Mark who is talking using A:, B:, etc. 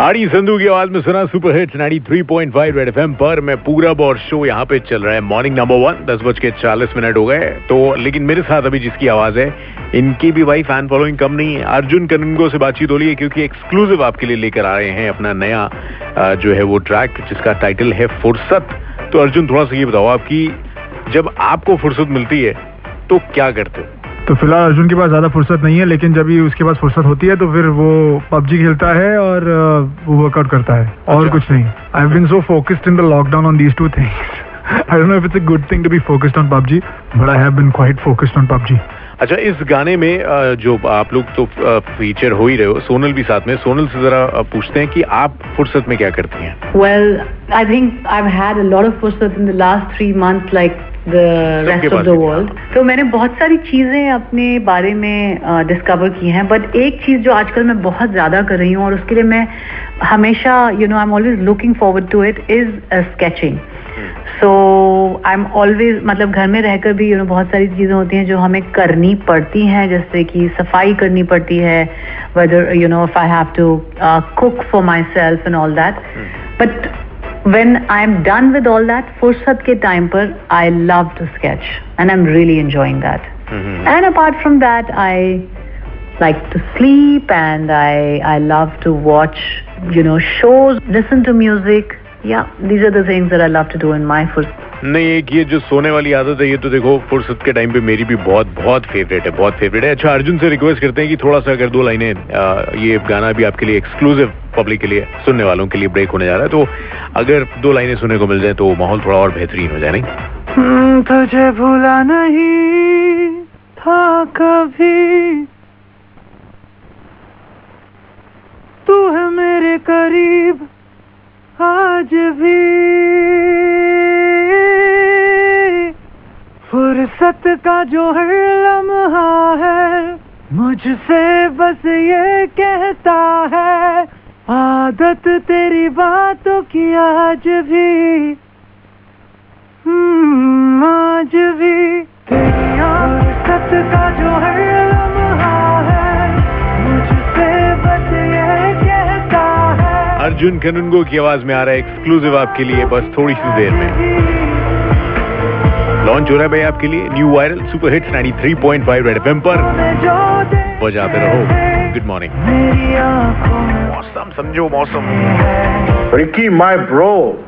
A: आड़ी संधू की आवाज़ में सुना सुपर हिट्स 93.5 रेड एफएम पर। मैं पूरा और शो यहाँ पे चल रहा है। मॉर्निंग नंबर वन दस बज के चालीस मिनट हो गए। तो लेकिन मेरे साथ अभी जिसकी आवाज़ है, इनकी भी भाई फ़ैन फॉलोइंग कम नहीं है। अर्जुन कनंगो से बातचीत हो रही है क्योंकि एक्सक्लूसिव आपके लिए लेकर आ रहे हैं अपना नया जो है वो ट्रैक जिसका टाइटल है फुर्सत। तो अर्जुन, थोड़ा सा ये बताओ आपकी, जब आपको फुर्सत मिलती है तो क्या करते हो?
B: तो फ़िलहाल अर्जुन के पास ज़्यादा फुर्सत नहीं है लेकिन जब भी उसके पास फुर्सत होती है तो फिर वो पबजी खेलता है और वो वर्कआउट करता है। और अच्छा। कुछ नहीं। I have been so focused in the lockdown on these two things I don't know if it's a good thing to be focused on PUBG but I have been quite focused on PUBG
A: अच्छा इस गाने में जो आप लोग तो feature हो ही रहे हो सोनल भी साथ में। सोनल से जरा पूछते हैं कि आप फुर्सत में क्या करती हैं?
C: Well I think I have had a lot of फुर्सत in the last three months like the rest of the world तो मैंने बहुत सारी चीज़ें अपने बारे में डिस्कवर की हैं बट एक चीज़ जो आजकल मैं बहुत ज़्यादा कर रही हूँ और उसके लिए मैं हमेशा you know I am always looking forward to it is sketching so I am always मतलब घर में रहकर भी यू you नो know, बहुत सारी चीज़ें होती हैं जो हमें करनी पड़ती हैं जैसे कि सफ़ाई करनी पड़ती है whether you know if I have to cook for myself and all that but when I'm done with all that, fursat ke time par, I love to sketch and I'm really enjoying that. Mm-hmm. And apart from that, I like to sleep and I, I love to watch, you know, shows, listen to music. Yeah, these are the things that I love to do in my fursat.
A: नहीं, एक ये जो सोने वाली आदत है, ये तो देखो, फुर्सत के टाइम पे मेरी भी बहुत बहुत फेवरेट है, बहुत फेवरेट है। अच्छा अर्जुन से रिक्वेस्ट करते हैं कि थोड़ा सा अगर दो लाइनें ये गाना भी आपके लिए एक्सक्लूसिव पब्लिक के लिए, सुनने वालों के लिए ब्रेक होने जा रहा है तो अगर दो लाइनें सुनने को मिल जाए तो माहौल थोड़ा और बेहतरीन हो जाए, नहीं?
D: तुझे भूला नहीं था कभी। तू है मेरे करीब, आज भी। फुर्सत का जो हर लम्हा है मुझसे बस ये कहता है आदत तेरी बातों की आज भी हम्म, आज भी। तेरी आदत का जो हर है मुझसे बस ये कहता है।
A: अर्जुन कनुंगो की आवाज़ में आ रहा है एक्सक्लूसिव आपके लिए बस थोड़ी सी देर में। लॉन्च हो रहा है भाई आपके लिए new viral super hits 93.5 red FM पर। बजाते रहो। गुड मॉर्निंग मौसम समझो मौसम।
E: Ricky my bro